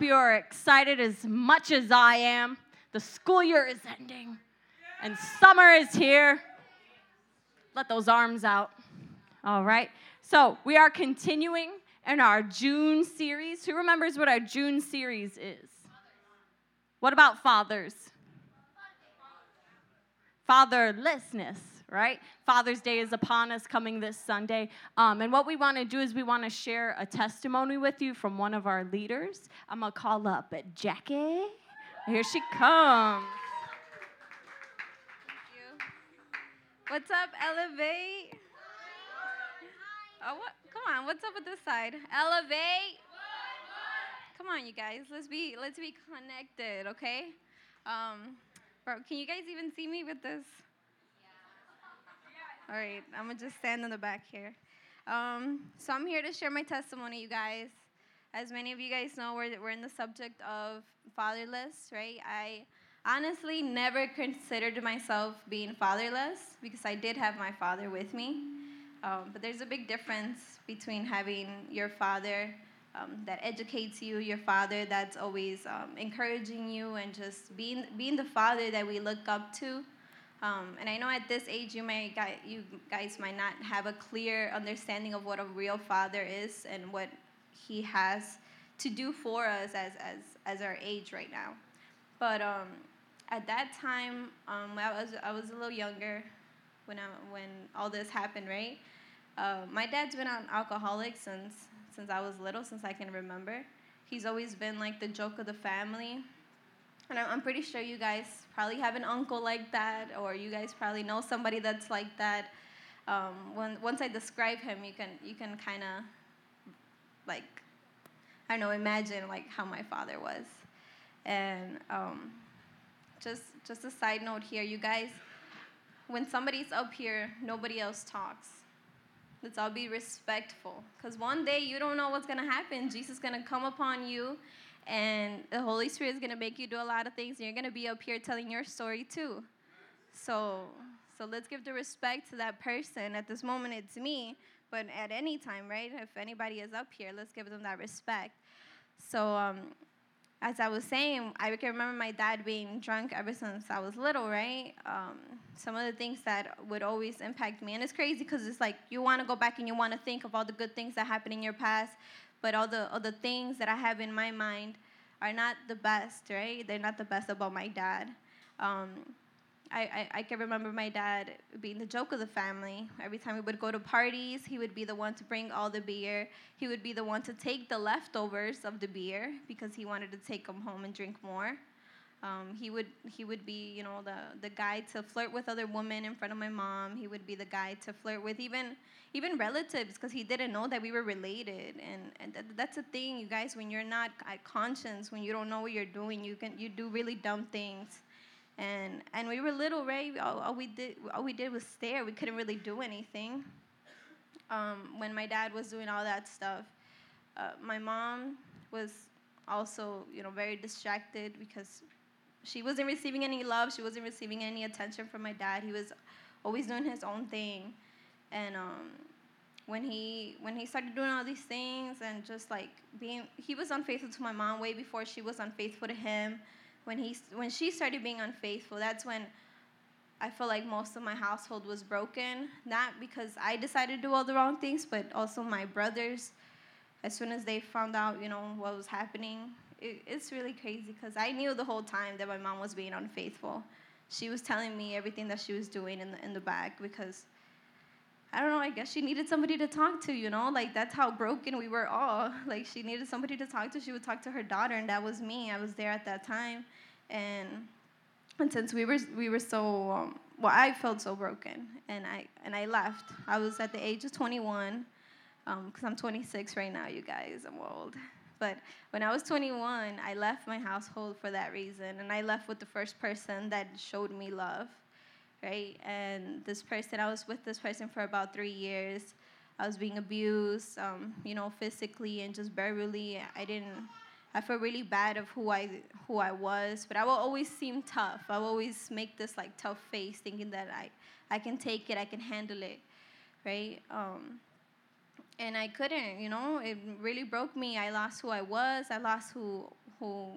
hope you are excited as much as I am. The school year is ending, and summer is here. Let those arms out. All right. So, we are continuing in our June series. Who remembers what our June series is? What about fathers? Fatherlessness right? Father's Day is upon us coming this Sunday. Um, and what we want to do is we want to share a testimony with you from one of our leaders. I'm going to call up Jackie. Here she comes. What's up, Elevate? Oh, what? Come on, what's up with this side? Elevate. Come on, you guys. Let's be let's be connected, okay? Um, bro, can you guys even see me with this? All right, I'm gonna just stand in the back here. Um, so I'm here to share my testimony, you guys. As many of you guys know, we're, we're in the subject of fatherless, right? I honestly never considered myself being fatherless because I did have my father with me. Um, but there's a big difference between having your father um, that educates you, your father that's always um, encouraging you, and just being being the father that we look up to um, and I know at this age you may you guys might not have a clear understanding of what a real father is and what he has to do for us as as as our age right now. But um, at that time, um, I was I was a little younger when I, when all this happened. Right, uh, my dad's been an alcoholic since since I was little, since I can remember. He's always been like the joke of the family. And I'm pretty sure you guys probably have an uncle like that, or you guys probably know somebody that's like that. Um, when, once I describe him, you can you can kind of like I don't know imagine like how my father was. And um, just just a side note here, you guys, when somebody's up here, nobody else talks. Let's all be respectful, because one day you don't know what's gonna happen. Jesus is gonna come upon you and the Holy Spirit is going to make you do a lot of things, and you're going to be up here telling your story too. So, so let's give the respect to that person. At this moment, it's me, but at any time, right? If anybody is up here, let's give them that respect. So, um, as I was saying, I can remember my dad being drunk ever since I was little, right? Um, some of the things that would always impact me. And it's crazy because it's like you want to go back and you want to think of all the good things that happened in your past, but all the all the things that I have in my mind are not the best, right? They're not the best about my dad. Um, I, I, I, can remember my dad being the joke of the family. Every time we would go to parties, he would be the one to bring all the beer. He would be the one to take the leftovers of the beer because he wanted to take them home and drink more. Um, he would he would be you know the the guy to flirt with other women in front of my mom. He would be the guy to flirt with even even relatives because he didn't know that we were related. And and th- that's a thing, you guys. When you're not at conscience, when you don't know what you're doing, you can you do really dumb things. And and we were little, right? All, all we did all we did was stare. We couldn't really do anything. Um, when my dad was doing all that stuff, uh, my mom was also you know very distracted because she wasn't receiving any love. She wasn't receiving any attention from my dad. He was always doing his own thing, and um, when he when he started doing all these things and just like being, he was unfaithful to my mom way before she was unfaithful to him. When he when she started being unfaithful, that's when I felt like most of my household was broken. Not because I decided to do all the wrong things, but also my brothers. As soon as they found out, you know, what was happening, it, it's really crazy because I knew the whole time that my mom was being unfaithful. She was telling me everything that she was doing in the in the back because I don't know, I guess she needed somebody to talk to, you know? Like that's how broken we were all. Like she needed somebody to talk to. She would talk to her daughter and that was me. I was there at that time. And and since we were we were so um, well, I felt so broken and I and I left. I was at the age of 21 because um, I'm 26 right now, you guys. I'm old. But when I was 21, I left my household for that reason, and I left with the first person that showed me love, right? And this person, I was with this person for about three years. I was being abused, um, you know, physically and just verbally. I didn't. I felt really bad of who I who I was, but I will always seem tough. I will always make this like tough face, thinking that I I can take it, I can handle it, right? Um, and I couldn't, you know, it really broke me. I lost who I was. I lost who who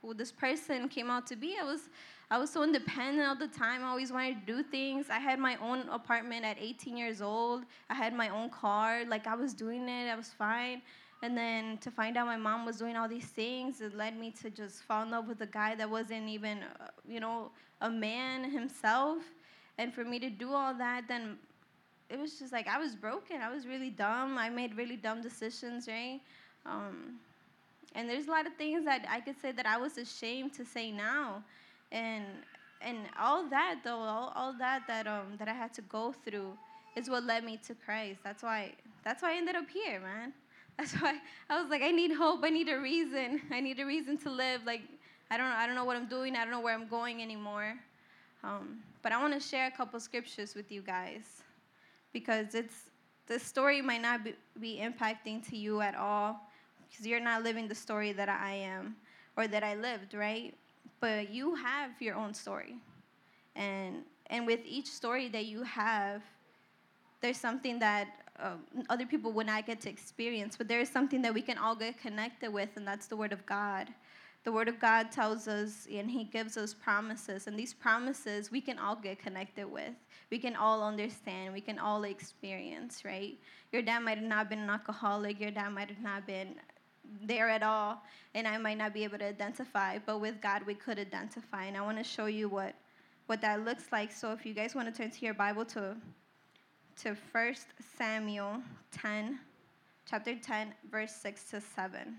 who this person came out to be. I was I was so independent all the time. I always wanted to do things. I had my own apartment at 18 years old. I had my own car. Like I was doing it. I was fine. And then to find out my mom was doing all these things, it led me to just fall in love with a guy that wasn't even, uh, you know, a man himself. And for me to do all that, then it was just like I was broken. I was really dumb. I made really dumb decisions, right? Um, and there's a lot of things that I could say that I was ashamed to say now, and and all that though, all, all that that um that I had to go through is what led me to Christ. That's why that's why I ended up here, man. That's why I was like, I need hope. I need a reason. I need a reason to live. Like I don't I don't know what I'm doing. I don't know where I'm going anymore. Um, but I want to share a couple scriptures with you guys because it's the story might not be, be impacting to you at all because you're not living the story that I am or that I lived, right? But you have your own story. And and with each story that you have, there's something that uh, other people would not get to experience, but there is something that we can all get connected with, and that's the Word of God. The Word of God tells us, and He gives us promises, and these promises we can all get connected with. We can all understand. We can all experience, right? Your dad might have not been an alcoholic. Your dad might have not been there at all, and I might not be able to identify, but with God we could identify. And I want to show you what what that looks like. So if you guys want to turn to your Bible to to 1 Samuel 10, chapter 10, verse 6 to 7.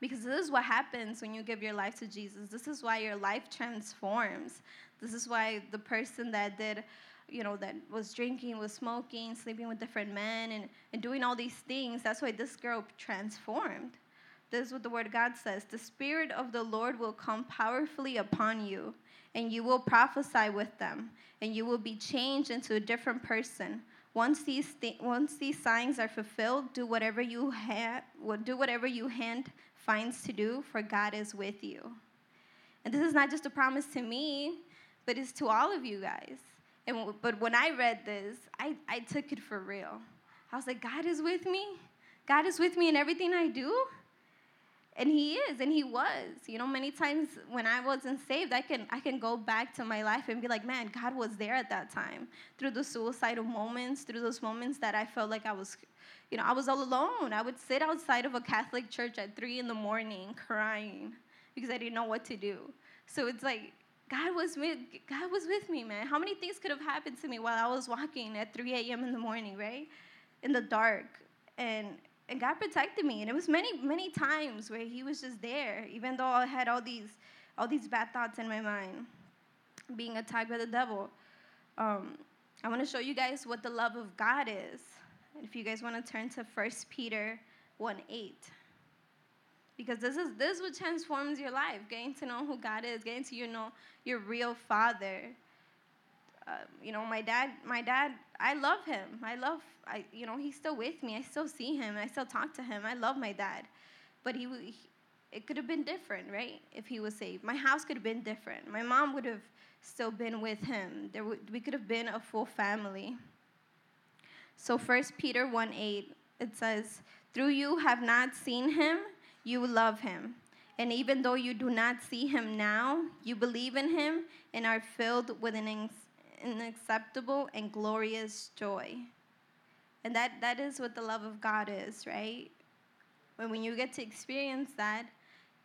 Because this is what happens when you give your life to Jesus. This is why your life transforms. This is why the person that did, you know, that was drinking, was smoking, sleeping with different men, and, and doing all these things, that's why this girl transformed. This is what the Word of God says The Spirit of the Lord will come powerfully upon you, and you will prophesy with them, and you will be changed into a different person. Once these, th- once these signs are fulfilled, do whatever you ha- do whatever you hand finds to do, for God is with you. And this is not just a promise to me, but it's to all of you guys. And but when I read this, I, I took it for real. I was like, God is with me. God is with me in everything I do. And he is, and he was. You know, many times when I wasn't saved, I can I can go back to my life and be like, man, God was there at that time. Through the suicidal moments, through those moments that I felt like I was you know, I was all alone. I would sit outside of a Catholic church at three in the morning crying because I didn't know what to do. So it's like God was with God was with me, man. How many things could have happened to me while I was walking at 3 a.m. in the morning, right? In the dark. And and God protected me. And it was many, many times where He was just there, even though I had all these all these bad thoughts in my mind, being attacked by the devil. Um, I want to show you guys what the love of God is. If you guys want to turn to 1 Peter 1 8. Because this is this is what transforms your life, getting to know who God is, getting to you know your real father. Uh, you know, my dad, my dad, I love him. I love, I, you know, he's still with me. I still see him. I still talk to him. I love my dad, but he, he it could have been different, right? If he was saved, my house could have been different. My mom would have still been with him. There would, we could have been a full family. So First Peter 1 8, it says, Through you have not seen him, you love him. And even though you do not see him now, you believe in him and are filled with an unacceptable and glorious joy. And that, that is what the love of God is, right? When, when you get to experience that,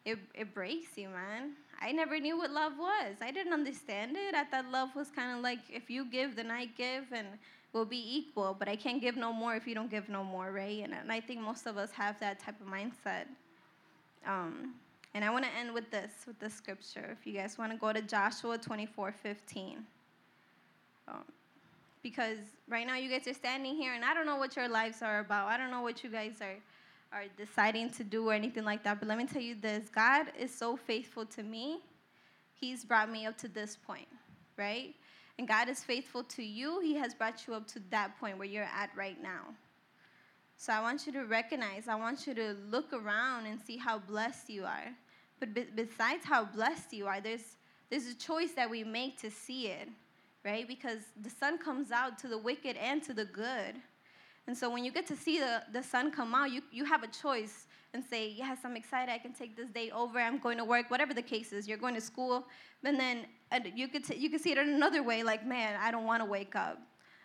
it, it breaks you, man. I never knew what love was. I didn't understand it. I thought love was kind of like if you give, then I give, and we'll be equal, but I can't give no more if you don't give no more, right? And, and I think most of us have that type of mindset. Um, and I want to end with this, with this scripture. If you guys want to go to Joshua 24 15. Um, because right now you guys are standing here, and I don't know what your lives are about. I don't know what you guys are, are deciding to do or anything like that. But let me tell you this God is so faithful to me. He's brought me up to this point, right? and God is faithful to you, He has brought you up to that point where you're at right now. So I want you to recognize, I want you to look around and see how blessed you are. But be- besides how blessed you are, there's, there's a choice that we make to see it, right? Because the sun comes out to the wicked and to the good. And so when you get to see the, the sun come out, you, you have a choice and say, Yes, I'm excited. I can take this day over. I'm going to work, whatever the case is. You're going to school. And then and you, could t- you could see it in another way like, Man, I don't want to wake up.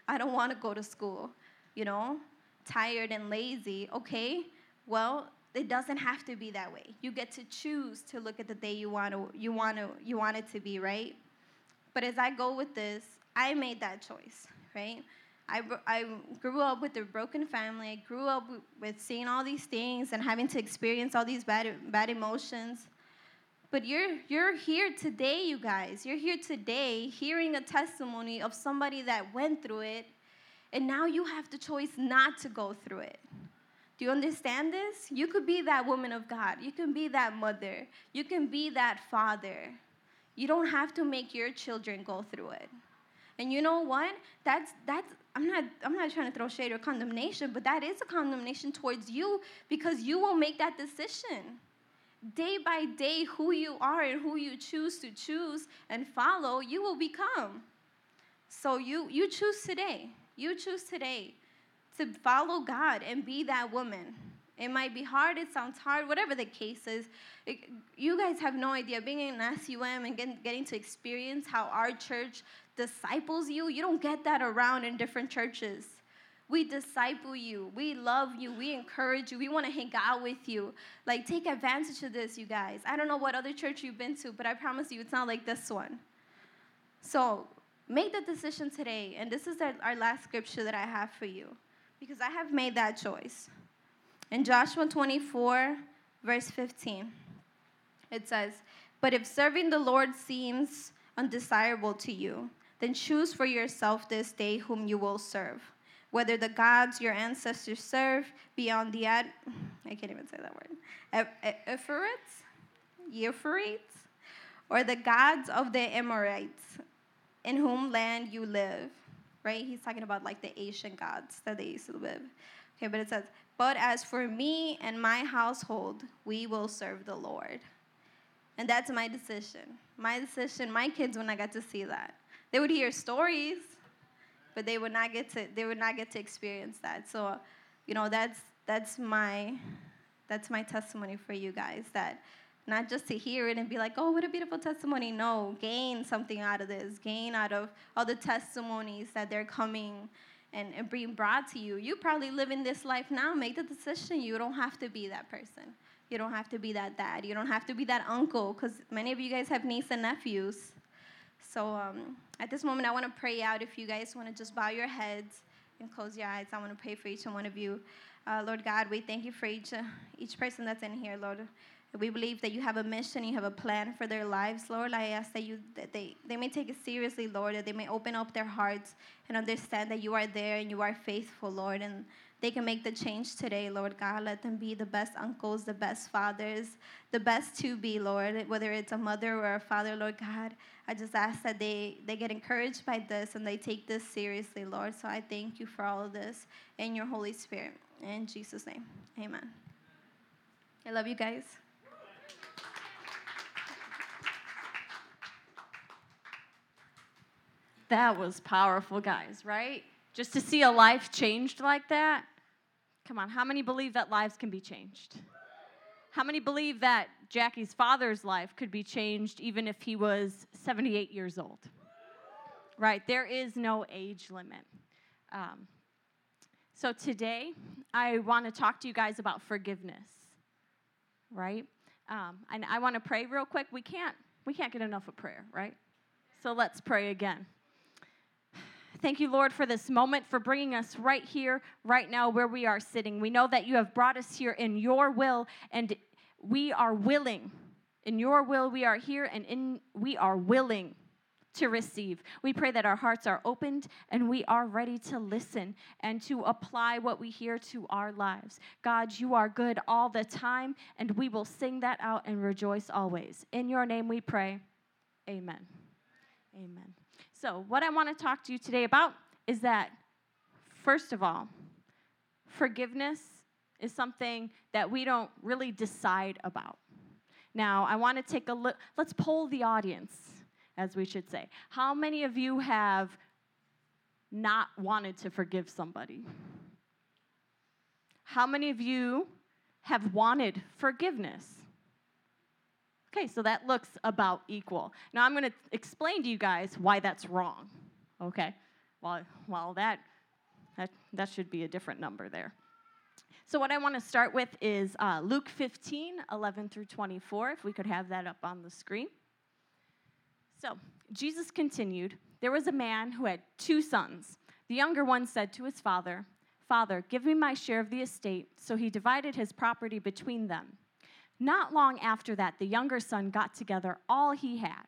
I don't want to go to school. You know, tired and lazy. Okay, well, it doesn't have to be that way. You get to choose to look at the day you want to you want to you want it to be, right? But as I go with this, I made that choice, right? I, I grew up with a broken family. I grew up with seeing all these things and having to experience all these bad, bad emotions. But you're, you're here today, you guys. You're here today hearing a testimony of somebody that went through it, and now you have the choice not to go through it. Do you understand this? You could be that woman of God. You can be that mother. You can be that father. You don't have to make your children go through it. And you know what? That's that's I'm not I'm not trying to throw shade or condemnation, but that is a condemnation towards you because you will make that decision. Day by day, who you are and who you choose to choose and follow, you will become. So you you choose today. You choose today to follow God and be that woman. It might be hard, it sounds hard, whatever the case is. It, you guys have no idea. Being in SUM and getting, getting to experience how our church disciples you, you don't get that around in different churches. We disciple you. We love you. We encourage you. We want to hang out with you. Like, take advantage of this, you guys. I don't know what other church you've been to, but I promise you it's not like this one. So, make the decision today. And this is our last scripture that I have for you because I have made that choice. In Joshua 24, verse 15, it says, But if serving the Lord seems undesirable to you, then choose for yourself this day whom you will serve. Whether the gods your ancestors served beyond the Ad, I can't even say that word, Ephorites, Euphrates, or the gods of the Amorites, in whom land you live. Right? He's talking about like the Asian gods that they used to live. Okay, but it says, But as for me and my household, we will serve the Lord. And that's my decision. My decision, my kids when I got to see that. They would hear stories, but they would not get to they would not get to experience that. So, you know, that's that's my that's my testimony for you guys that not just to hear it and be like, oh, what a beautiful testimony. No, gain something out of this. Gain out of all the testimonies that they're coming and, and being brought to you. You probably live in this life now. Make the decision. You don't have to be that person. You don't have to be that dad. You don't have to be that uncle because many of you guys have nieces and nephews. So um, at this moment, I want to pray out. If you guys want to just bow your heads and close your eyes, I want to pray for each and one of you. Uh, Lord God, we thank you for each, uh, each person that's in here, Lord. We believe that you have a mission, you have a plan for their lives, Lord. I ask that you that they, they may take it seriously, Lord, that they may open up their hearts and understand that you are there and you are faithful, Lord, and they can make the change today, Lord God. Let them be the best uncles, the best fathers, the best to be, Lord, whether it's a mother or a father, Lord God. I just ask that they, they get encouraged by this and they take this seriously, Lord. So I thank you for all of this in your Holy Spirit. In Jesus' name, amen. I love you guys. That was powerful, guys, right? Just to see a life changed like that. Come on, how many believe that lives can be changed? How many believe that Jackie's father's life could be changed even if he was 78 years old? Right? There is no age limit. Um, so today, I want to talk to you guys about forgiveness. Right? Um, and I want to pray real quick. We can't we can't get enough of prayer, right? So let's pray again. Thank you, Lord, for this moment, for bringing us right here, right now, where we are sitting. We know that you have brought us here in your will, and we are willing. In your will, we are here, and in we are willing to receive. We pray that our hearts are opened and we are ready to listen and to apply what we hear to our lives. God, you are good all the time, and we will sing that out and rejoice always. In your name we pray. Amen. Amen. So, what I want to talk to you today about is that, first of all, forgiveness is something that we don't really decide about. Now, I want to take a look, let's poll the audience, as we should say. How many of you have not wanted to forgive somebody? How many of you have wanted forgiveness? Okay, so that looks about equal. Now I'm going to explain to you guys why that's wrong. Okay? Well, well that, that, that should be a different number there. So, what I want to start with is uh, Luke 15, 11 through 24, if we could have that up on the screen. So, Jesus continued There was a man who had two sons. The younger one said to his father, Father, give me my share of the estate. So he divided his property between them. Not long after that, the younger son got together all he had,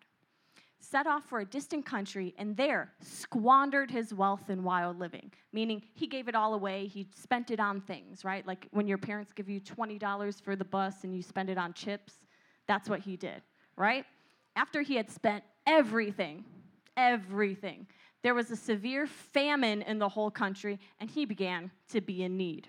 set off for a distant country, and there squandered his wealth in wild living, meaning he gave it all away. He spent it on things, right? Like when your parents give you $20 for the bus and you spend it on chips, that's what he did, right? After he had spent everything, everything, there was a severe famine in the whole country, and he began to be in need.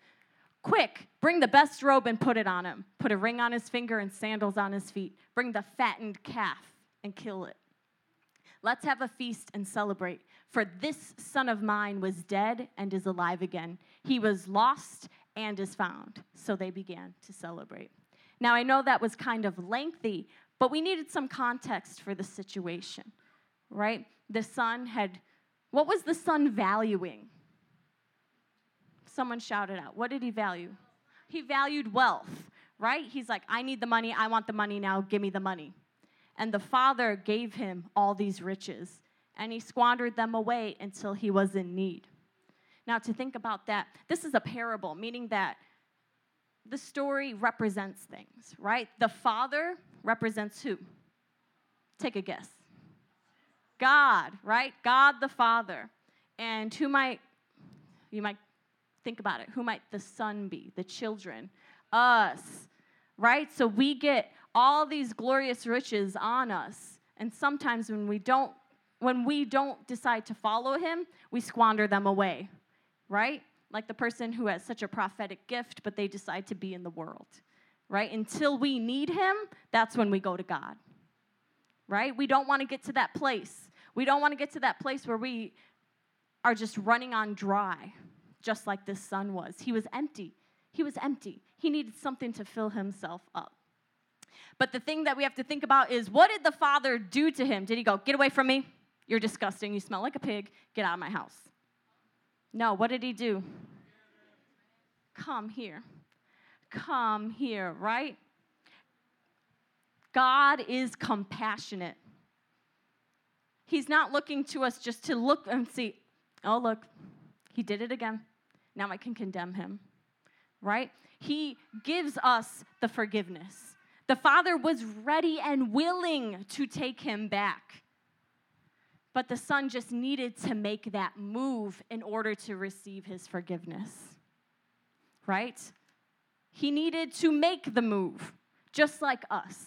Quick, bring the best robe and put it on him. Put a ring on his finger and sandals on his feet. Bring the fattened calf and kill it. Let's have a feast and celebrate. For this son of mine was dead and is alive again. He was lost and is found. So they began to celebrate. Now, I know that was kind of lengthy, but we needed some context for the situation, right? the son had, what was the son valuing? Someone shouted out. What did he value? He valued wealth, right? He's like, I need the money. I want the money now. Give me the money. And the father gave him all these riches, and he squandered them away until he was in need. Now, to think about that, this is a parable, meaning that the story represents things, right? The father represents who? Take a guess. God, right? God the Father. And who might, you might think about it, who might the Son be? The children, us, right? So we get all these glorious riches on us. And sometimes when we don't, when we don't decide to follow him, we squander them away, right? Like the person who has such a prophetic gift, but they decide to be in the world, right? Until we need him, that's when we go to God, right? We don't want to get to that place we don't want to get to that place where we are just running on dry, just like this son was. He was empty. He was empty. He needed something to fill himself up. But the thing that we have to think about is what did the father do to him? Did he go, Get away from me? You're disgusting. You smell like a pig. Get out of my house. No, what did he do? Come here. Come here, right? God is compassionate. He's not looking to us just to look and see, oh, look, he did it again. Now I can condemn him, right? He gives us the forgiveness. The Father was ready and willing to take him back. But the Son just needed to make that move in order to receive his forgiveness, right? He needed to make the move, just like us.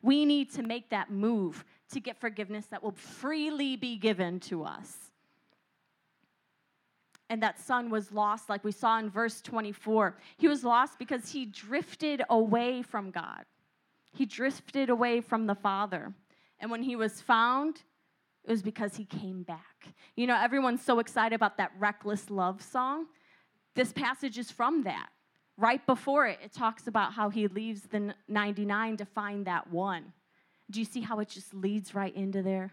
We need to make that move to get forgiveness that will freely be given to us. And that son was lost, like we saw in verse 24. He was lost because he drifted away from God, he drifted away from the Father. And when he was found, it was because he came back. You know, everyone's so excited about that reckless love song. This passage is from that. Right before it, it talks about how he leaves the 99 to find that one. Do you see how it just leads right into there?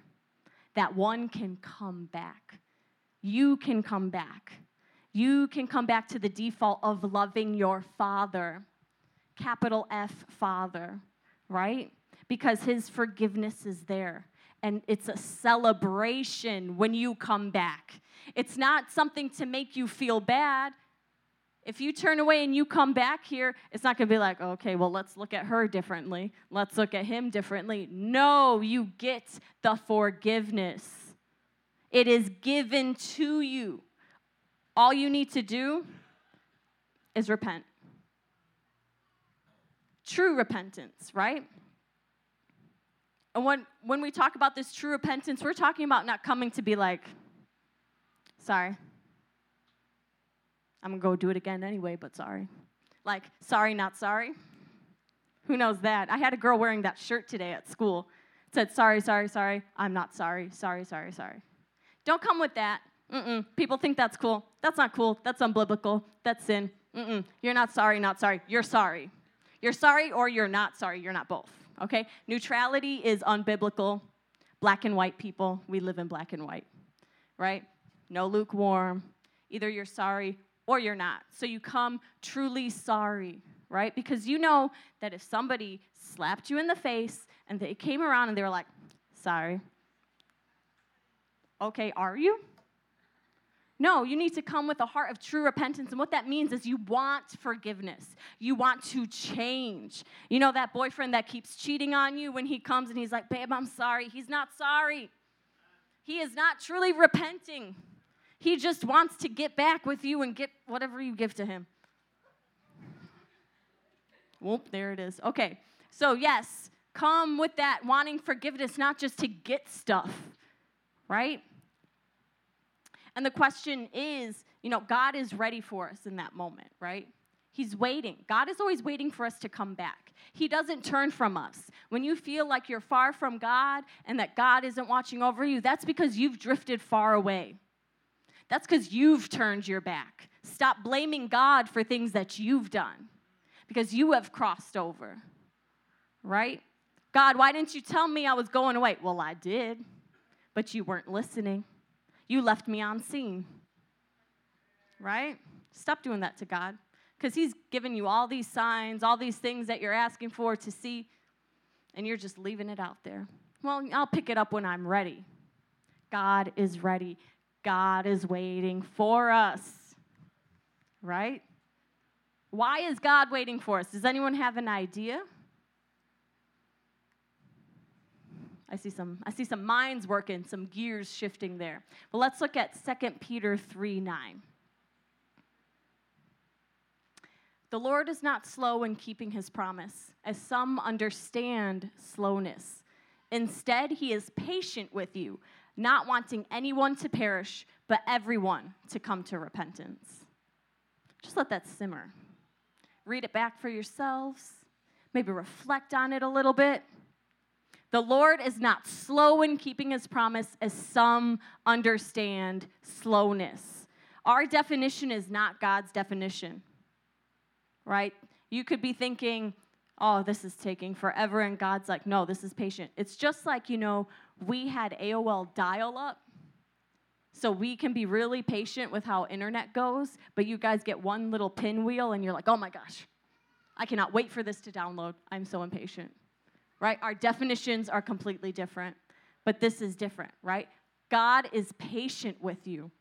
That one can come back. You can come back. You can come back to the default of loving your father. Capital F, father, right? because his forgiveness is there. And it's a celebration when you come back. It's not something to make you feel bad. If you turn away and you come back here, it's not going to be like, okay, well, let's look at her differently. Let's look at him differently. No, you get the forgiveness. It is given to you. All you need to do is repent. True repentance, right? And when, when we talk about this true repentance, we're talking about not coming to be like, sorry. I'm gonna go do it again anyway, but sorry. Like, sorry, not sorry. Who knows that? I had a girl wearing that shirt today at school. It said, sorry, sorry, sorry. I'm not sorry. Sorry, sorry, sorry. Don't come with that. Mm-mm. People think that's cool. That's not cool. That's unbiblical. That's sin. Mm-mm. You're not sorry, not sorry. You're sorry. You're sorry or you're not sorry. You're not both. Okay? Neutrality is unbiblical. Black and white people, we live in black and white, right? No lukewarm. Either you're sorry or you're not. So you come truly sorry, right? Because you know that if somebody slapped you in the face and they came around and they were like, sorry. Okay, are you? No, you need to come with a heart of true repentance. And what that means is you want forgiveness. You want to change. You know, that boyfriend that keeps cheating on you when he comes and he's like, Babe, I'm sorry. He's not sorry. He is not truly repenting. He just wants to get back with you and get whatever you give to him. Whoop, there it is. Okay, so yes, come with that wanting forgiveness, not just to get stuff, right? And the question is, you know, God is ready for us in that moment, right? He's waiting. God is always waiting for us to come back. He doesn't turn from us. When you feel like you're far from God and that God isn't watching over you, that's because you've drifted far away. That's because you've turned your back. Stop blaming God for things that you've done because you have crossed over, right? God, why didn't you tell me I was going away? Well, I did, but you weren't listening. You left me on seen. Right? Stop doing that to God. Because He's given you all these signs, all these things that you're asking for to see, and you're just leaving it out there. Well, I'll pick it up when I'm ready. God is ready. God is waiting for us. Right? Why is God waiting for us? Does anyone have an idea? I see some I see some minds working, some gears shifting there. Well, let's look at 2 Peter 3 9. The Lord is not slow in keeping his promise, as some understand slowness. Instead, he is patient with you, not wanting anyone to perish, but everyone to come to repentance. Just let that simmer. Read it back for yourselves. Maybe reflect on it a little bit. The Lord is not slow in keeping his promise, as some understand slowness. Our definition is not God's definition, right? You could be thinking, oh, this is taking forever, and God's like, no, this is patient. It's just like, you know, we had AOL dial up. So we can be really patient with how internet goes, but you guys get one little pinwheel and you're like, oh my gosh, I cannot wait for this to download. I'm so impatient right? Our definitions are completely different, but this is different, right? God is patient with you.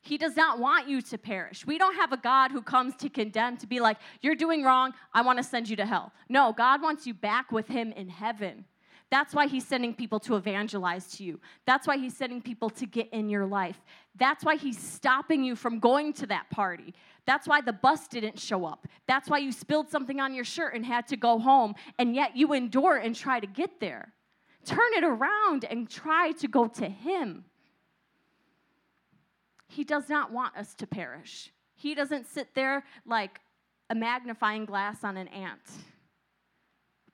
He does not want you to perish. We don't have a God who comes to condemn, to be like, you're doing wrong, I want to send you to hell. No, God wants you back with Him in heaven. That's why he's sending people to evangelize to you. That's why he's sending people to get in your life. That's why he's stopping you from going to that party. That's why the bus didn't show up. That's why you spilled something on your shirt and had to go home, and yet you endure and try to get there. Turn it around and try to go to him. He does not want us to perish. He doesn't sit there like a magnifying glass on an ant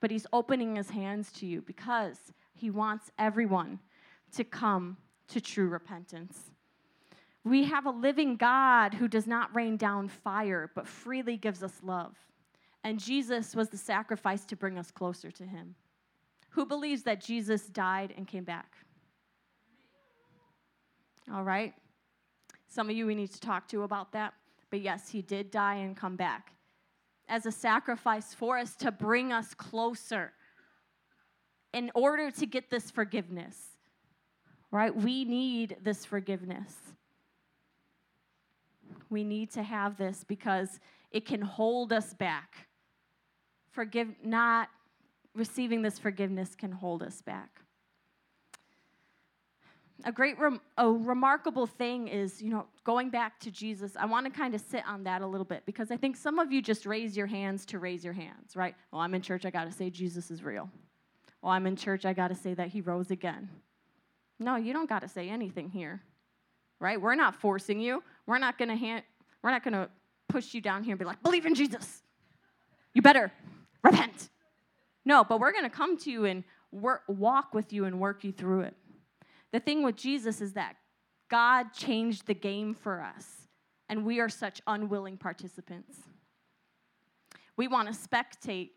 but he's opening his hands to you because he wants everyone to come to true repentance. We have a living God who does not rain down fire, but freely gives us love. And Jesus was the sacrifice to bring us closer to him. Who believes that Jesus died and came back? All right. Some of you we need to talk to about that. But yes, he did die and come back as a sacrifice for us to bring us closer, in order to get this forgiveness, right? We need this forgiveness. We need to have this because it can hold us back. Forgive not receiving this forgiveness can hold us back. A great, rem- a remarkable thing is, you know, going back to Jesus. I want to kind of sit on that a little bit because I think some of you just raise your hands to raise your hands, right? Well, I'm in church, I got to say Jesus is real. Well, I'm in church, I got to say that he rose again. No, you don't got to say anything here, right? We're not forcing you. We're not to hand, we're not to push you down here and be like, believe in Jesus. You better repent. No, but we're to come to you and work, walk with you and work you through it. The thing with Jesus is that God changed the game for us, and we are such unwilling participants. We want to spectate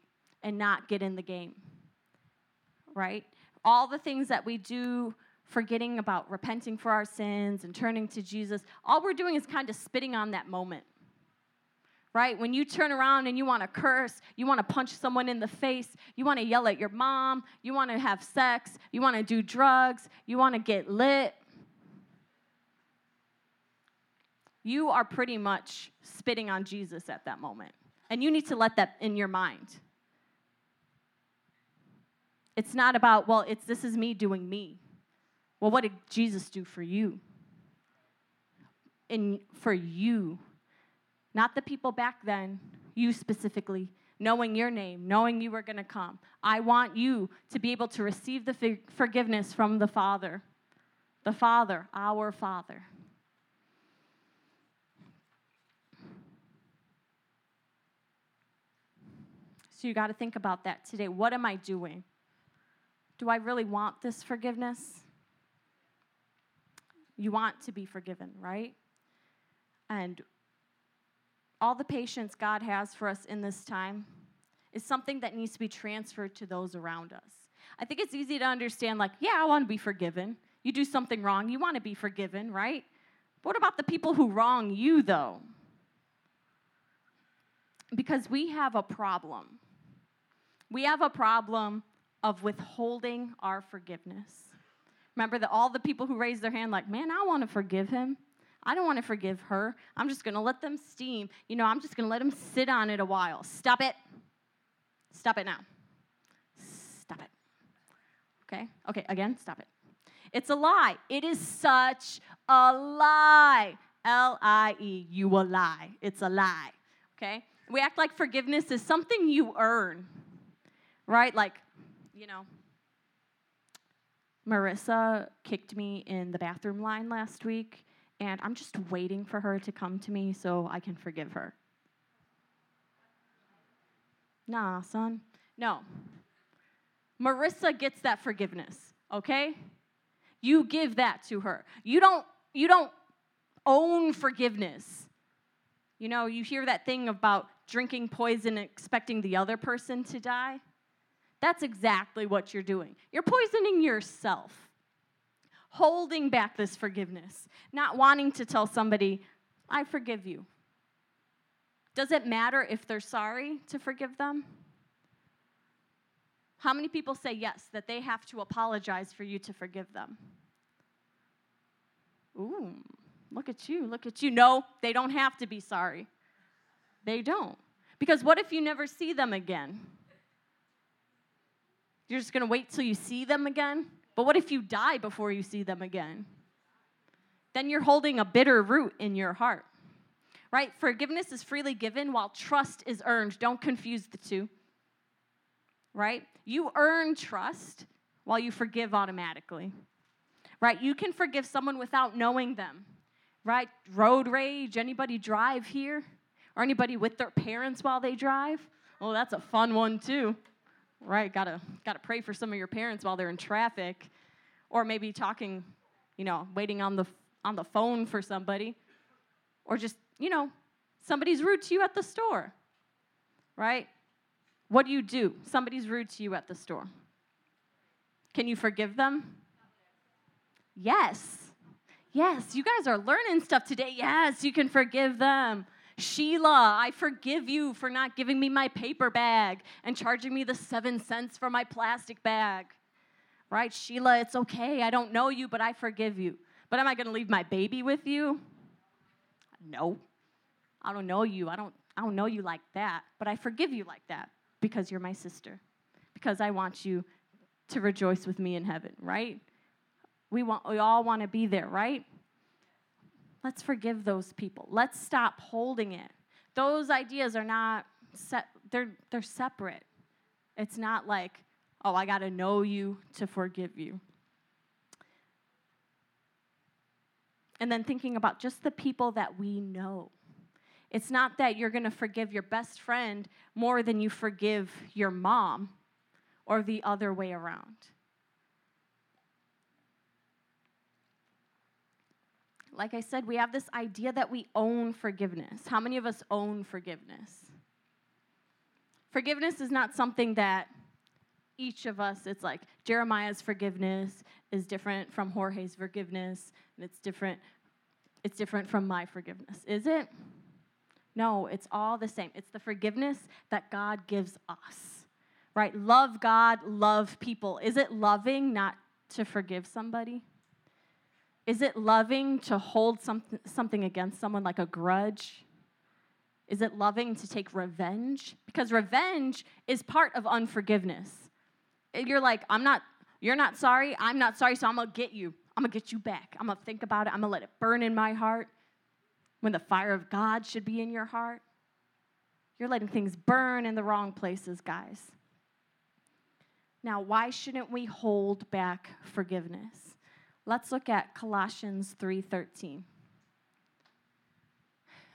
and not get in the game, right? All the things that we do, forgetting about repenting for our sins and turning to Jesus, all we're doing is kind of spitting on that moment right? When you turn around and you want to curse, you want to punch someone in the face, you want to yell at your mom, you want to have sex, you want to do drugs, you want to get lit. You are pretty much spitting on Jesus at that moment. And you need to let that in your mind. It's not about, well, it's this is me doing me. Well, what did Jesus do for you? And for you not the people back then, you specifically, knowing your name, knowing you were going to come. I want you to be able to receive the forgiveness from the Father. The Father, our Father. So you got to think about that today. What am I doing? Do I really want this forgiveness? You want to be forgiven, right? And all the patience God has for us in this time is something that needs to be transferred to those around us. I think it's easy to understand, like, yeah, I want to be forgiven. You do something wrong, you want to be forgiven, right? But what about the people who wrong you, though? Because we have a problem. We have a problem of withholding our forgiveness. Remember that all the people who raised their hand, like, man, I want to forgive him. I don't want to forgive her. I'm just going to let them steam. You know, I'm just going to let them sit on it a while. Stop it. Stop it now. Stop it. Okay? Okay, again, stop it. It's a lie. It is such a lie. L I E, you a lie. It's a lie. Okay? We act like forgiveness is something you earn, right? Like, you know, Marissa kicked me in the bathroom line last week and I'm just waiting for her to come to me so I can forgive her. Nah, son. No. Marissa gets that forgiveness, okay? You give that to her. You don't you don't own forgiveness. You know, you hear that thing about drinking poison and expecting the other person to die. That's exactly what you're doing. You're poisoning yourself holding back this forgiveness, not wanting to tell somebody, I forgive you. Does it matter if they're sorry to forgive them? How many people say yes, that they have to apologize for you to forgive them? Ooh, look at you, look at you. No, they don't have to be sorry. They don't. Because what if you never see them again? You're just gonna wait till you see them again? But what if you die before you see them again? Then you're holding a bitter root in your heart. Right? Forgiveness is freely given while trust is earned. Don't confuse the two. Right? You earn trust while you forgive automatically. Right? You can forgive someone without knowing them. Right? Road rage, anybody drive here? Or anybody with their parents while they drive? Oh, that's a fun one too right? Gotta gotta pray for some of your parents while they're in traffic, or maybe talking, you know, waiting on the on the phone for somebody, or just you know, somebody's rude to you at the store, right? What do you do? Somebody's rude to you at the store. Can you forgive them? Yes. Yes, you guys are learning stuff today. Yes, you can forgive them. Sheila, I forgive you for not giving me my paper bag and charging me the seven cents for my plastic bag. right? Sheila, it's okay. I don't know you, but I forgive you. But am I going to leave my baby with you? No. I don't know you. I don't I don't know you like that, but I forgive you like that because you're my sister. Because I want you to rejoice with me in heaven, right? We want we all want to be there, right? Let's forgive those people. Let's stop holding it. Those ideas are not set they're they're separate. It's not like, oh, I got to know you to forgive you. And then thinking about just the people that we know. It's not that you're going to forgive your best friend more than you forgive your mom or the other way around. Like I said, we have this idea that we own forgiveness. How many of us own forgiveness? Forgiveness is not something that each of us, it's like Jeremiah's forgiveness is different from Jorge's forgiveness, and it's different, it's different from my forgiveness. Is it? No, it's all the same. It's the forgiveness that God gives us. Right? Love God, love people. Is it loving not to forgive somebody? Is it loving to hold something, something against someone like a grudge? Is it loving to take revenge? Because revenge is part of unforgiveness. You're like, I'm not, you're not sorry, I'm not sorry, so I'm gonna get you. I'm gonna get you back. I'm gonna think about it, I'm gonna let it burn in my heart. When the fire of God should be in your heart, you're letting things burn in the wrong places, guys. Now, why shouldn't we hold back forgiveness? Let's look at Colossians 3:13.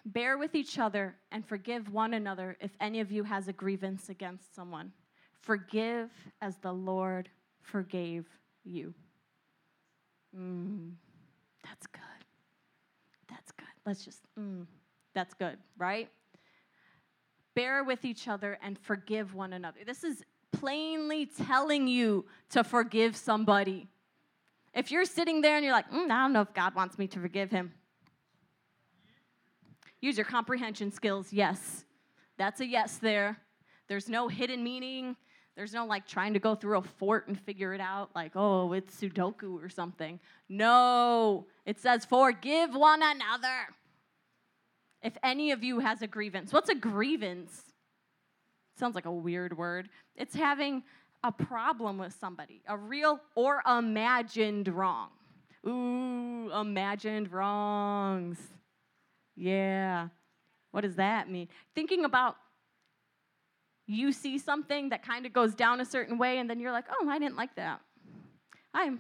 Bear with each other and forgive one another if any of you has a grievance against someone. Forgive as the Lord forgave you. Mm, that's good. That's good. Let's just, mm, that's good, right? Bear with each other and forgive one another. This is plainly telling you to forgive somebody. If you're sitting there and you're like, mm, I don't know if God wants me to forgive him, Use your comprehension skills. Yes. That's a yes there. There's no hidden meaning. There's no like trying to go through a fort and figure it out, like, oh, it's Sudoku or something. No, it says, forgive one another. If any of you has a grievance, what's a grievance? Sounds like a weird word. It's having a problem with somebody, a real or imagined wrong. Ooh, imagined wrongs. Yeah. What does that mean? Thinking about you see something that kind of goes down a certain way, and then you're like, oh, I didn't like that. I'm,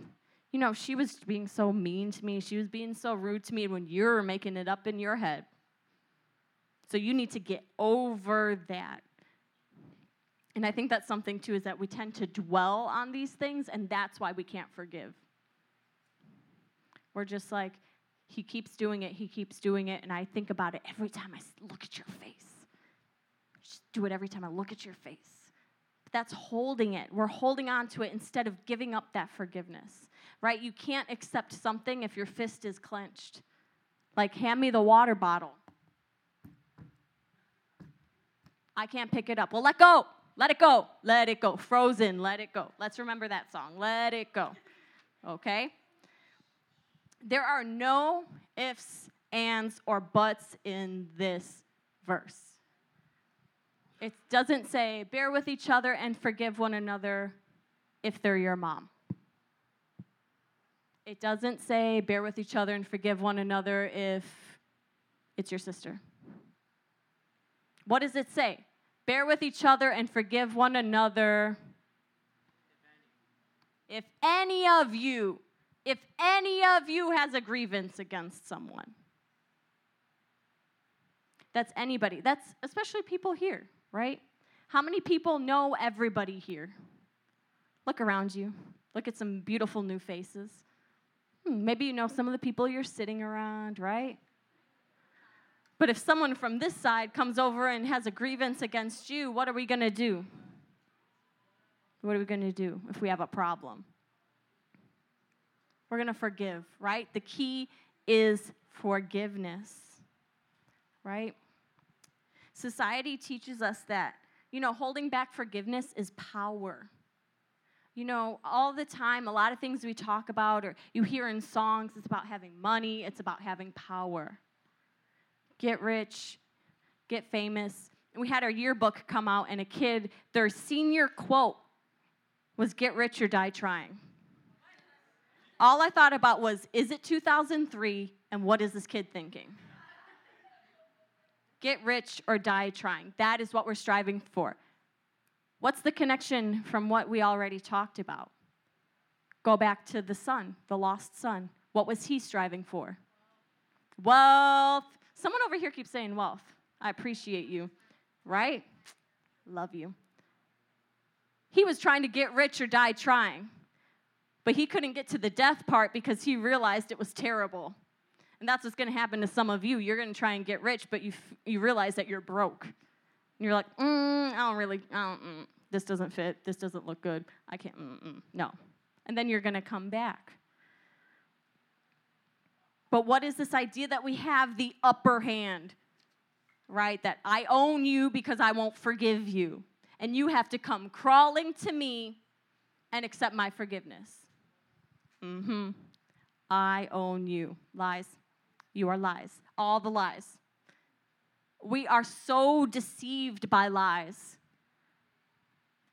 you know, she was being so mean to me. She was being so rude to me when you're making it up in your head. So you need to get over that. And I think that's something too is that we tend to dwell on these things, and that's why we can't forgive. We're just like, he keeps doing it, he keeps doing it, and I think about it every time I look at your face. Just do it every time I look at your face. But that's holding it. We're holding on to it instead of giving up that forgiveness, right? You can't accept something if your fist is clenched. Like, hand me the water bottle. I can't pick it up. Well, let go. Let it go. Let it go. Frozen. Let it go. Let's remember that song. Let it go. Okay? there are no ifs, ands, or buts in this verse. It doesn't say, bear with each other and forgive one another if they're your mom. It doesn't say, bear with each other and forgive one another if it's your sister. What does it say? Bear with each other and forgive one another if any of you if any of you has a grievance against someone. That's anybody. That's especially people here, right? How many people know everybody here? Look around you. Look at some beautiful new faces. Hmm, maybe you know some of the people you're sitting around, right? But if someone from this side comes over and has a grievance against you, what are we going to do? What are we going to do if we have a problem? We're going to forgive, right? The key is forgiveness, right? Society teaches us that, you know, holding back forgiveness is power. You know, all the time, a lot of things we talk about or you hear in songs, it's about having money, it's about having power. Get rich, get famous. We had our yearbook come out, and a kid, their senior quote was get rich or die trying. All I thought about was, is it 2003, and what is this kid thinking? Get rich or die trying. That is what we're striving for. What's the connection from what we already talked about? Go back to the son, the lost son. What was he striving for? Wealth. Someone over here keeps saying wealth. I appreciate you, right? Love you. He was trying to get rich or die trying, but he couldn't get to the death part because he realized it was terrible. And that's what's going to happen to some of you. You're going to try and get rich, but you, f- you realize that you're broke. And you're like, mm, I don't really, I don't, mm, this doesn't fit. This doesn't look good. I can't, mm, no. And then you're going to come back. But what is this idea that we have the upper hand, right? That I own you because I won't forgive you. And you have to come crawling to me and accept my forgiveness. Mm hmm. I own you. Lies. You are lies. All the lies. We are so deceived by lies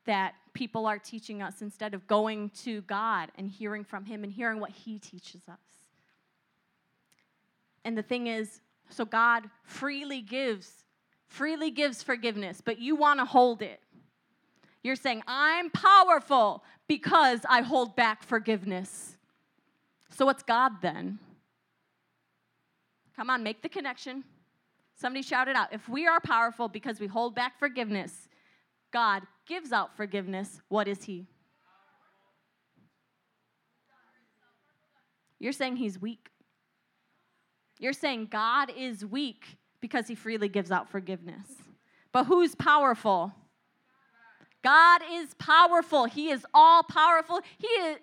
that people are teaching us instead of going to God and hearing from Him and hearing what He teaches us. And the thing is, so God freely gives, freely gives forgiveness, but you want to hold it. You're saying, I'm powerful because I hold back forgiveness. So what's God then? Come on, make the connection. Somebody shout it out. If we are powerful because we hold back forgiveness, God gives out forgiveness. What is He? You're saying He's weak. You're saying God is weak because He freely gives out forgiveness. But who's powerful? God is powerful. He is all powerful. He, is,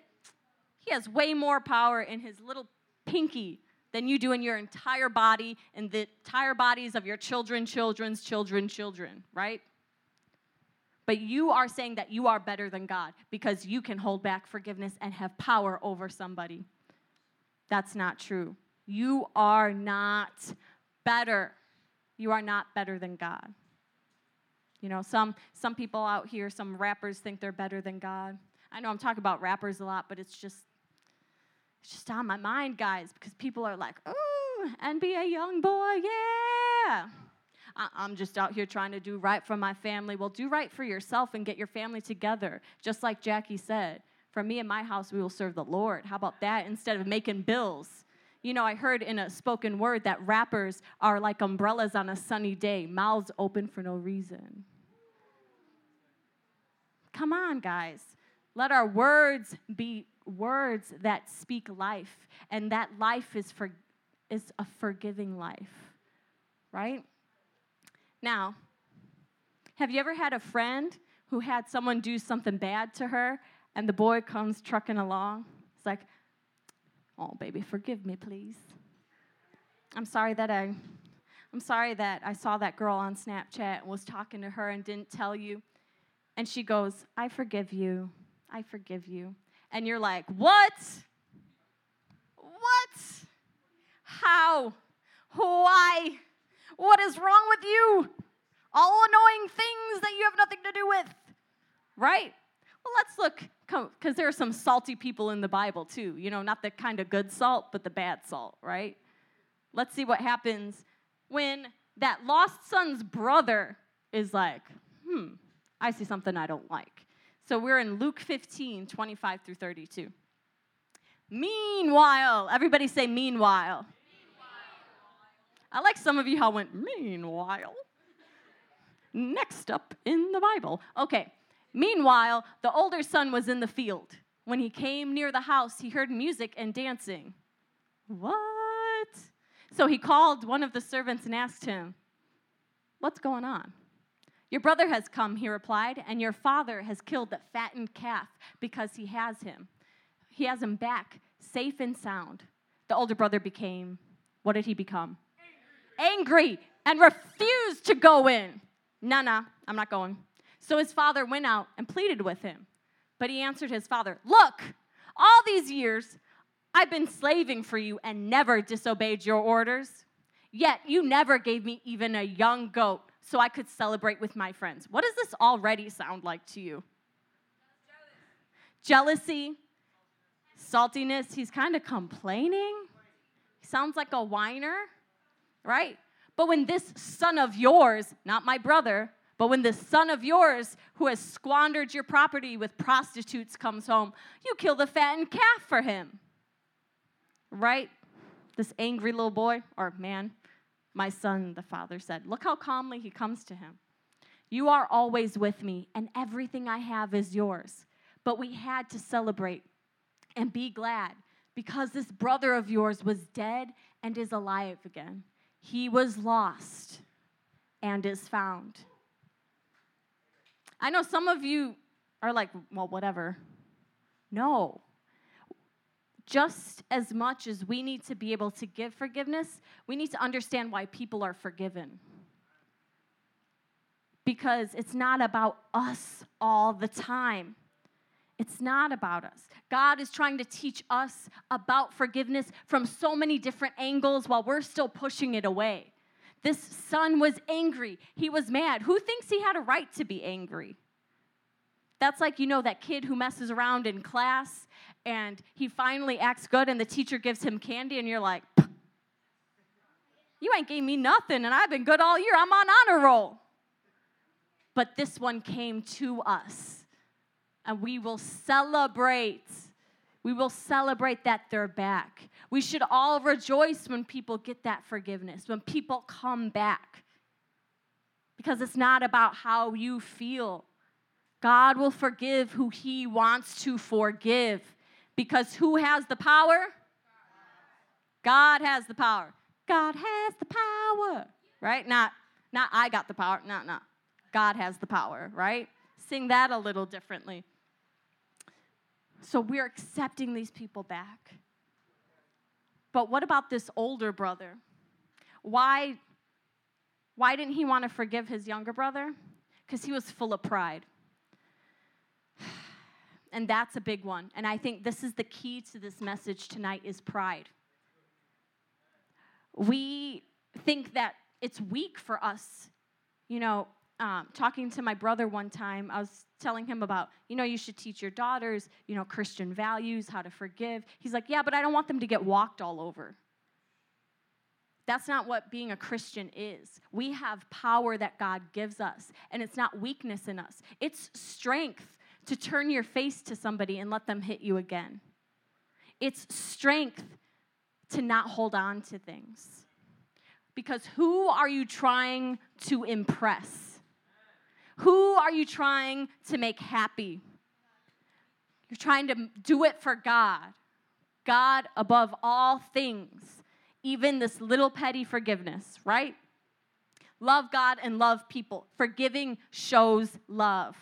he has way more power in His little pinky than you do in your entire body and the entire bodies of your children, children's children, children, right? But you are saying that you are better than God because you can hold back forgiveness and have power over somebody. That's not true. You are not better. You are not better than God. You know, some some people out here, some rappers think they're better than God. I know I'm talking about rappers a lot, but it's just it's just on my mind, guys, because people are like, ooh, NBA YoungBoy, yeah. I'm just out here trying to do right for my family. Well, do right for yourself and get your family together. Just like Jackie said, for me and my house, we will serve the Lord. How about that instead of making bills? You know, I heard in a spoken word that rappers are like umbrellas on a sunny day, mouths open for no reason. Come on, guys. Let our words be words that speak life, and that life is, for, is a forgiving life, right? Now, have you ever had a friend who had someone do something bad to her, and the boy comes trucking along? It's like, oh, baby, forgive me, please. I'm sorry that I. I'm sorry that I saw that girl on Snapchat and was talking to her and didn't tell you. And she goes, I forgive you. I forgive you and you're like, What? What? How? Why? What is wrong with you? All annoying things that you have nothing to do with. Right? Well, let's look, because there are some salty people in the Bible too. You know, not the kind of good salt, but the bad salt, right? Let's see what happens when that lost son's brother is like, hmm, I see something I don't like. So we're in Luke 15, 25 through 32. Meanwhile, everybody say meanwhile. meanwhile. I like some of you how went meanwhile. Next up in the Bible. Okay. Meanwhile, the older son was in the field. When he came near the house, he heard music and dancing. What? So he called one of the servants and asked him, What's going on? Your brother has come, he replied, and your father has killed the fattened calf because he has him. He has him back, safe and sound. The older brother became, what did he become? Angry, Angry and refused to go in. No, no, I'm not going. So his father went out and pleaded with him. But he answered his father, Look, all these years I've been slaving for you and never disobeyed your orders. Yet you never gave me even a young goat so I could celebrate with my friends. What does this already sound like to you? Jealousy, saltiness. He's kind of complaining. He sounds like a whiner, right? But when this son of yours, not my brother, but when this son of yours who has squandered your property with prostitutes comes home, you kill the fattened calf for him. Right? This angry little boy or man, my son, the father said. Look how calmly he comes to him. You are always with me, and everything I have is yours. But we had to celebrate and be glad because this brother of yours was dead and is alive again. He was lost and is found. I know some of you are like, well, whatever. No. Just as much as we need to be able to give forgiveness, we need to understand why people are forgiven. Because it's not about us all the time. It's not about us. God is trying to teach us about forgiveness from so many different angles while we're still pushing it away. This son was angry. He was mad. Who thinks he had a right to be angry? That's like, you know, that kid who messes around in class and he finally acts good and the teacher gives him candy and you're like, you ain't gave me nothing and I've been good all year. I'm on honor roll. But this one came to us and we will celebrate. We will celebrate that they're back. We should all rejoice when people get that forgiveness, when people come back. Because it's not about how you feel. God will forgive who He wants to forgive. Because who has the power? God has the power. God has the power. Right? Not, not I got the power. No, no. God has the power, right? Sing that a little differently. So we're accepting these people back. But what about this older brother? Why, why didn't he want to forgive his younger brother? Because he was full of pride. And that's a big one. And I think this is the key to this message tonight is pride. We think that it's weak for us, you know, um, talking to my brother one time, I was telling him about, you know, you should teach your daughters, you know, Christian values, how to forgive. He's like, yeah, but I don't want them to get walked all over. That's not what being a Christian is. We have power that God gives us, and it's not weakness in us, it's strength to turn your face to somebody and let them hit you again. It's strength to not hold on to things. Because who are you trying to impress? Who are you trying to make happy? You're trying to do it for God. God above all things, even this little petty forgiveness, right? Love God and love people. Forgiving shows love.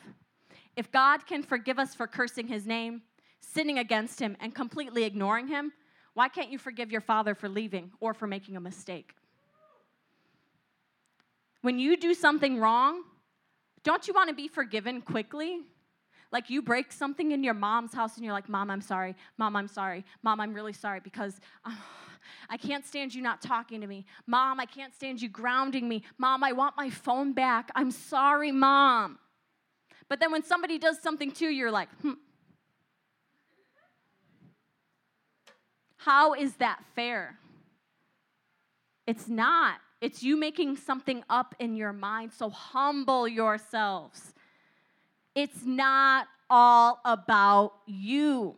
If God can forgive us for cursing his name, sinning against him, and completely ignoring him, why can't you forgive your father for leaving or for making a mistake? When you do something wrong, don't you want to be forgiven quickly? Like you break something in your mom's house and you're like, Mom, I'm sorry. Mom, I'm sorry. Mom, I'm really sorry because I can't stand you not talking to me. Mom, I can't stand you grounding me. Mom, I want my phone back. I'm sorry, Mom. But then when somebody does something to you, you're like, hmm. How is that fair? It's not. It's you making something up in your mind. So humble yourselves. It's not all about you.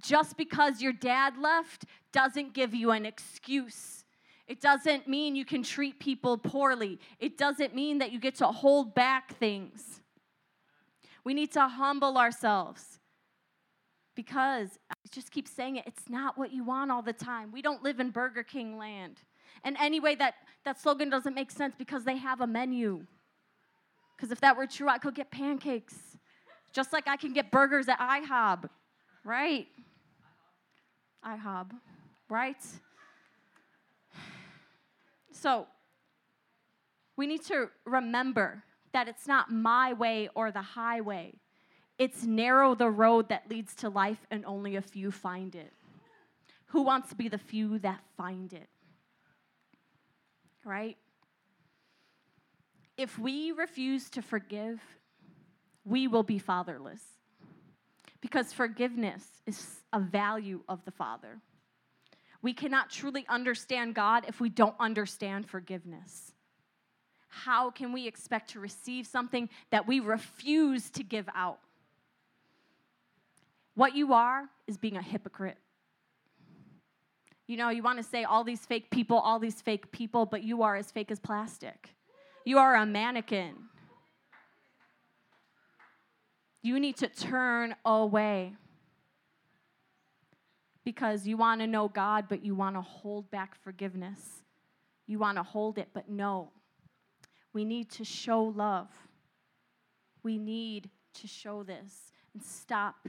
Just because your dad left doesn't give you an excuse. It doesn't mean you can treat people poorly. It doesn't mean that you get to hold back things. We need to humble ourselves because I just keep saying it, it's not what you want all the time. We don't live in Burger King land. And anyway, that, that slogan doesn't make sense because they have a menu. Because if that were true, I could get pancakes, just like I can get burgers at IHOB, right? IHOB, right? So, we need to remember that it's not my way or the highway. It's narrow the road that leads to life, and only a few find it. Who wants to be the few that find it? Right? If we refuse to forgive, we will be fatherless. Because forgiveness is a value of the Father. We cannot truly understand God if we don't understand forgiveness. How can we expect to receive something that we refuse to give out? What you are is being a hypocrite. You know, you want to say all these fake people, all these fake people, but you are as fake as plastic. You are a mannequin. You need to turn away because you want to know God, but you want to hold back forgiveness. You want to hold it, but no. We need to show love. We need to show this and stop.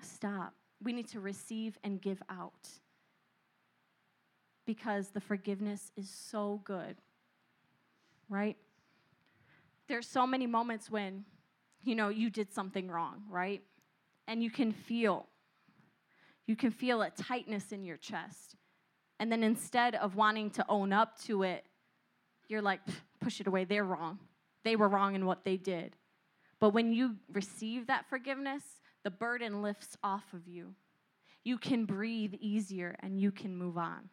Stop. We need to receive and give out because the forgiveness is so good, right? There's so many moments when, you know, you did something wrong, right? And you can feel you can feel a tightness in your chest. And then instead of wanting to own up to it, you're like, push it away. They're wrong. They were wrong in what they did. But when you receive that forgiveness, the burden lifts off of you. You can breathe easier and you can move on.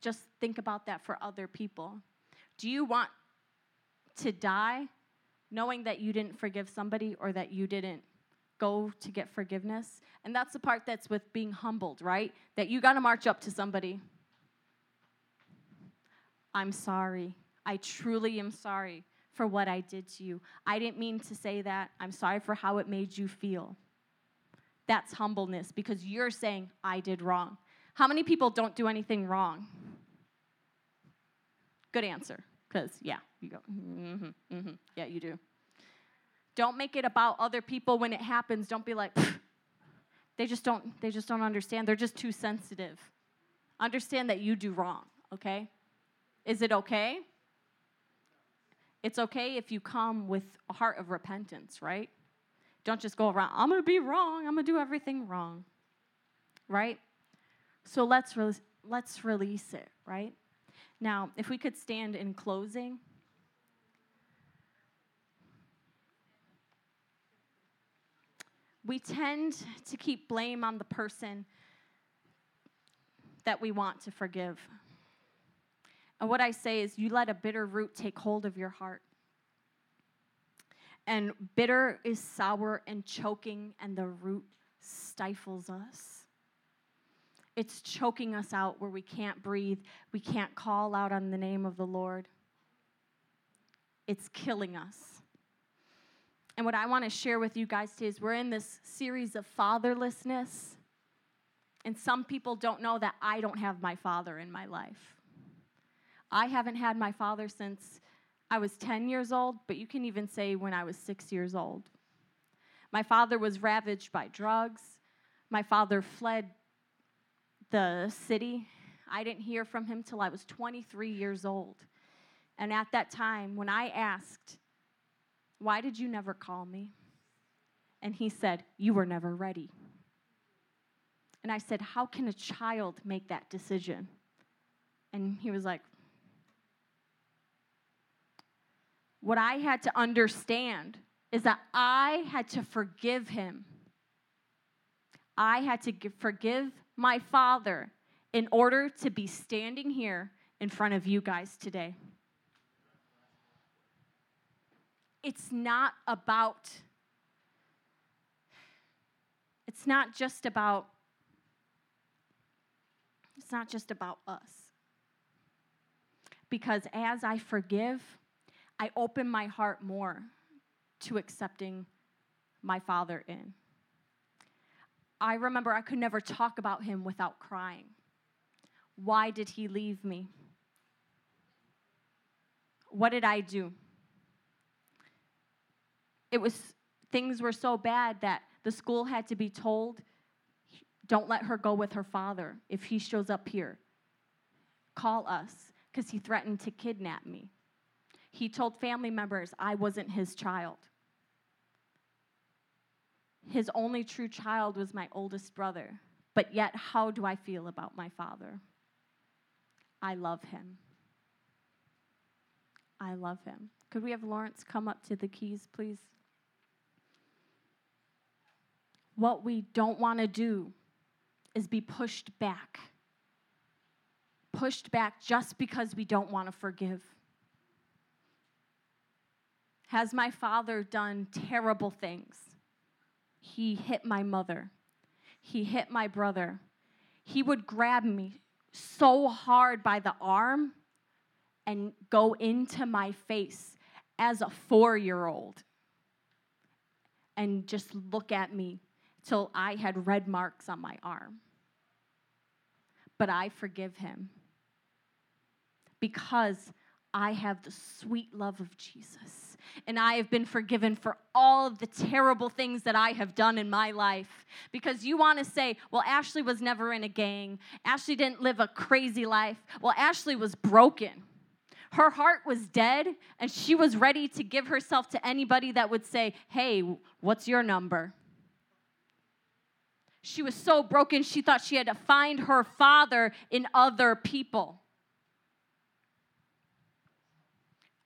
Just think about that for other people. Do you want to die knowing that you didn't forgive somebody or that you didn't go to get forgiveness. And that's the part that's with being humbled, right? That you got to march up to somebody. I'm sorry. I truly am sorry for what I did to you. I didn't mean to say that. I'm sorry for how it made you feel. That's humbleness because you're saying, I did wrong. How many people don't do anything wrong? Good answer, because yeah, you go, mm-hmm, mm-hmm, yeah, you do. Don't make it about other people when it happens. Don't be like, they just don't they just don't understand. They're just too sensitive. Understand that you do wrong, okay? Is it okay? It's okay if you come with a heart of repentance, right? Don't just go around, I'm to be wrong. I'm to do everything wrong. Right? So let's re- let's release it, right? Now, if we could stand in closing, we tend to keep blame on the person that we want to forgive. And what I say is, you let a bitter root take hold of your heart. And bitter is sour and choking, and the root stifles us. It's choking us out where we can't breathe, we can't call out on the name of the Lord. It's killing us. And what I want to share with you guys today is we're in this series of fatherlessness. And some people don't know that I don't have my father in my life. I haven't had my father since I was 10 years old, but you can even say when I was six years old. My father was ravaged by drugs. My father fled the city. I didn't hear from him till I was 23 years old. And at that time, when I asked, why did you never call me? And he said, You were never ready. And I said, How can a child make that decision? And he was like, What I had to understand is that I had to forgive him. I had to forgive my father in order to be standing here in front of you guys today it's not about, it's not just about, it's not just about us. Because as I forgive, I open my heart more to accepting my father in. I remember I could never talk about him without crying. Why did he leave me? What did I do? it was things were so bad that the school had to be told don't let her go with her father if he shows up here call us because he threatened to kidnap me he told family members i wasn't his child his only true child was my oldest brother. But yet, how do I feel about my father? I love him. I love him. Could we have Lawrence come up to the keys, please? What we don't want to do is be pushed back. Pushed back just because we don't want to forgive. Has my father done terrible things? He hit my mother. He hit my brother. He would grab me so hard by the arm and go into my face as a four year old and just look at me till I had red marks on my arm. But I forgive him because I have the sweet love of Jesus. And I have been forgiven for all of the terrible things that I have done in my life. Because you want to say, well, Ashley was never in a gang. Ashley didn't live a crazy life. Well, Ashley was broken. Her heart was dead, and she was ready to give herself to anybody that would say, hey, what's your number? She was so broken, she thought she had to find her father in other people.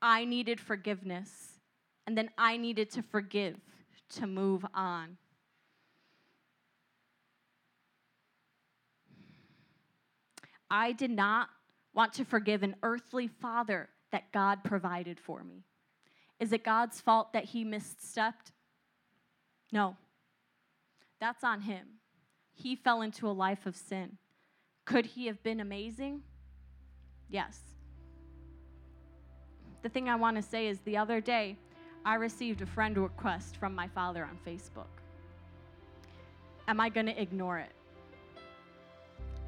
I needed forgiveness, and then I needed to forgive to move on. I did not want to forgive an earthly father that God provided for me. Is it God's fault that he misstepped? No. That's on him. He fell into a life of sin. Could he have been amazing? Yes the thing I want to say is the other day, I received a friend request from my father on Facebook. Am I going to ignore it?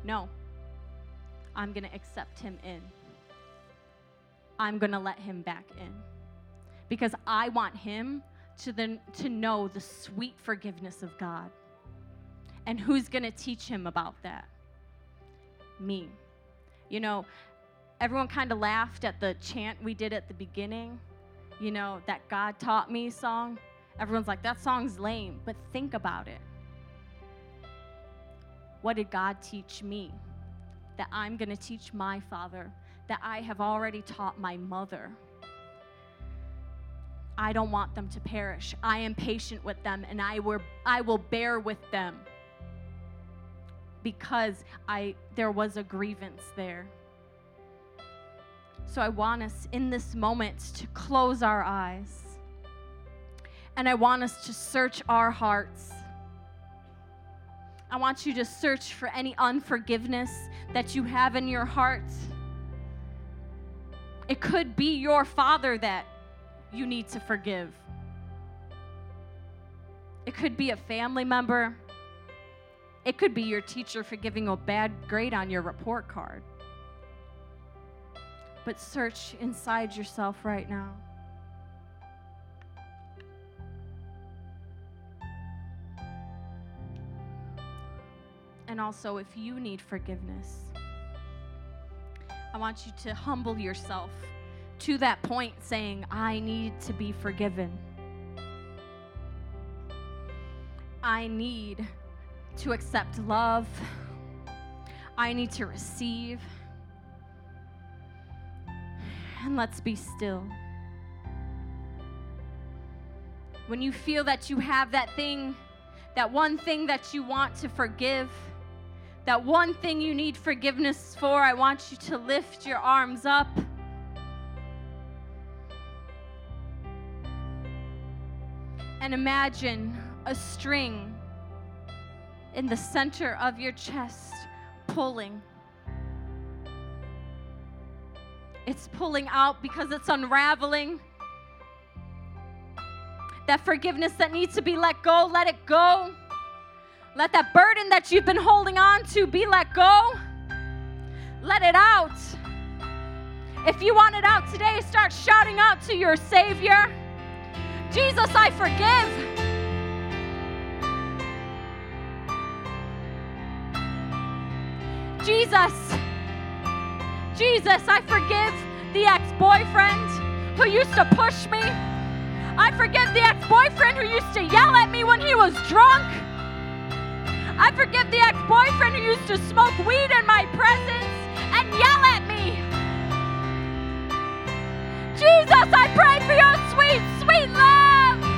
No. I'm going to accept him in. I'm going to let him back in. Because I want him to, the, to know the sweet forgiveness of God. And who's going to teach him about that? Me. You know, everyone kind of laughed at the chant we did at the beginning, you know, that God taught me song. Everyone's like, that song's lame, but think about it. What did God teach me? That I'm going to teach my father, that I have already taught my mother. I don't want them to perish. I am patient with them and I will, I will bear with them because I, there was a grievance there. So I want us in this moment to close our eyes. And I want us to search our hearts. I want you to search for any unforgiveness that you have in your heart. It could be your father that you need to forgive. It could be a family member. It could be your teacher for giving a bad grade on your report card but search inside yourself right now. And also, if you need forgiveness, I want you to humble yourself to that point saying, I need to be forgiven. I need to accept love. I need to receive and let's be still. When you feel that you have that thing, that one thing that you want to forgive, that one thing you need forgiveness for, I want you to lift your arms up. And imagine a string in the center of your chest pulling. It's pulling out because it's unraveling. That forgiveness that needs to be let go, let it go. Let that burden that you've been holding on to be let go. Let it out. If you want it out today, start shouting out to your Savior Jesus, I forgive. Jesus, Jesus, I forgive the ex boyfriend who used to push me. I forgive the ex boyfriend who used to yell at me when he was drunk. I forgive the ex boyfriend who used to smoke weed in my presence and yell at me. Jesus, I pray for your sweet, sweet love.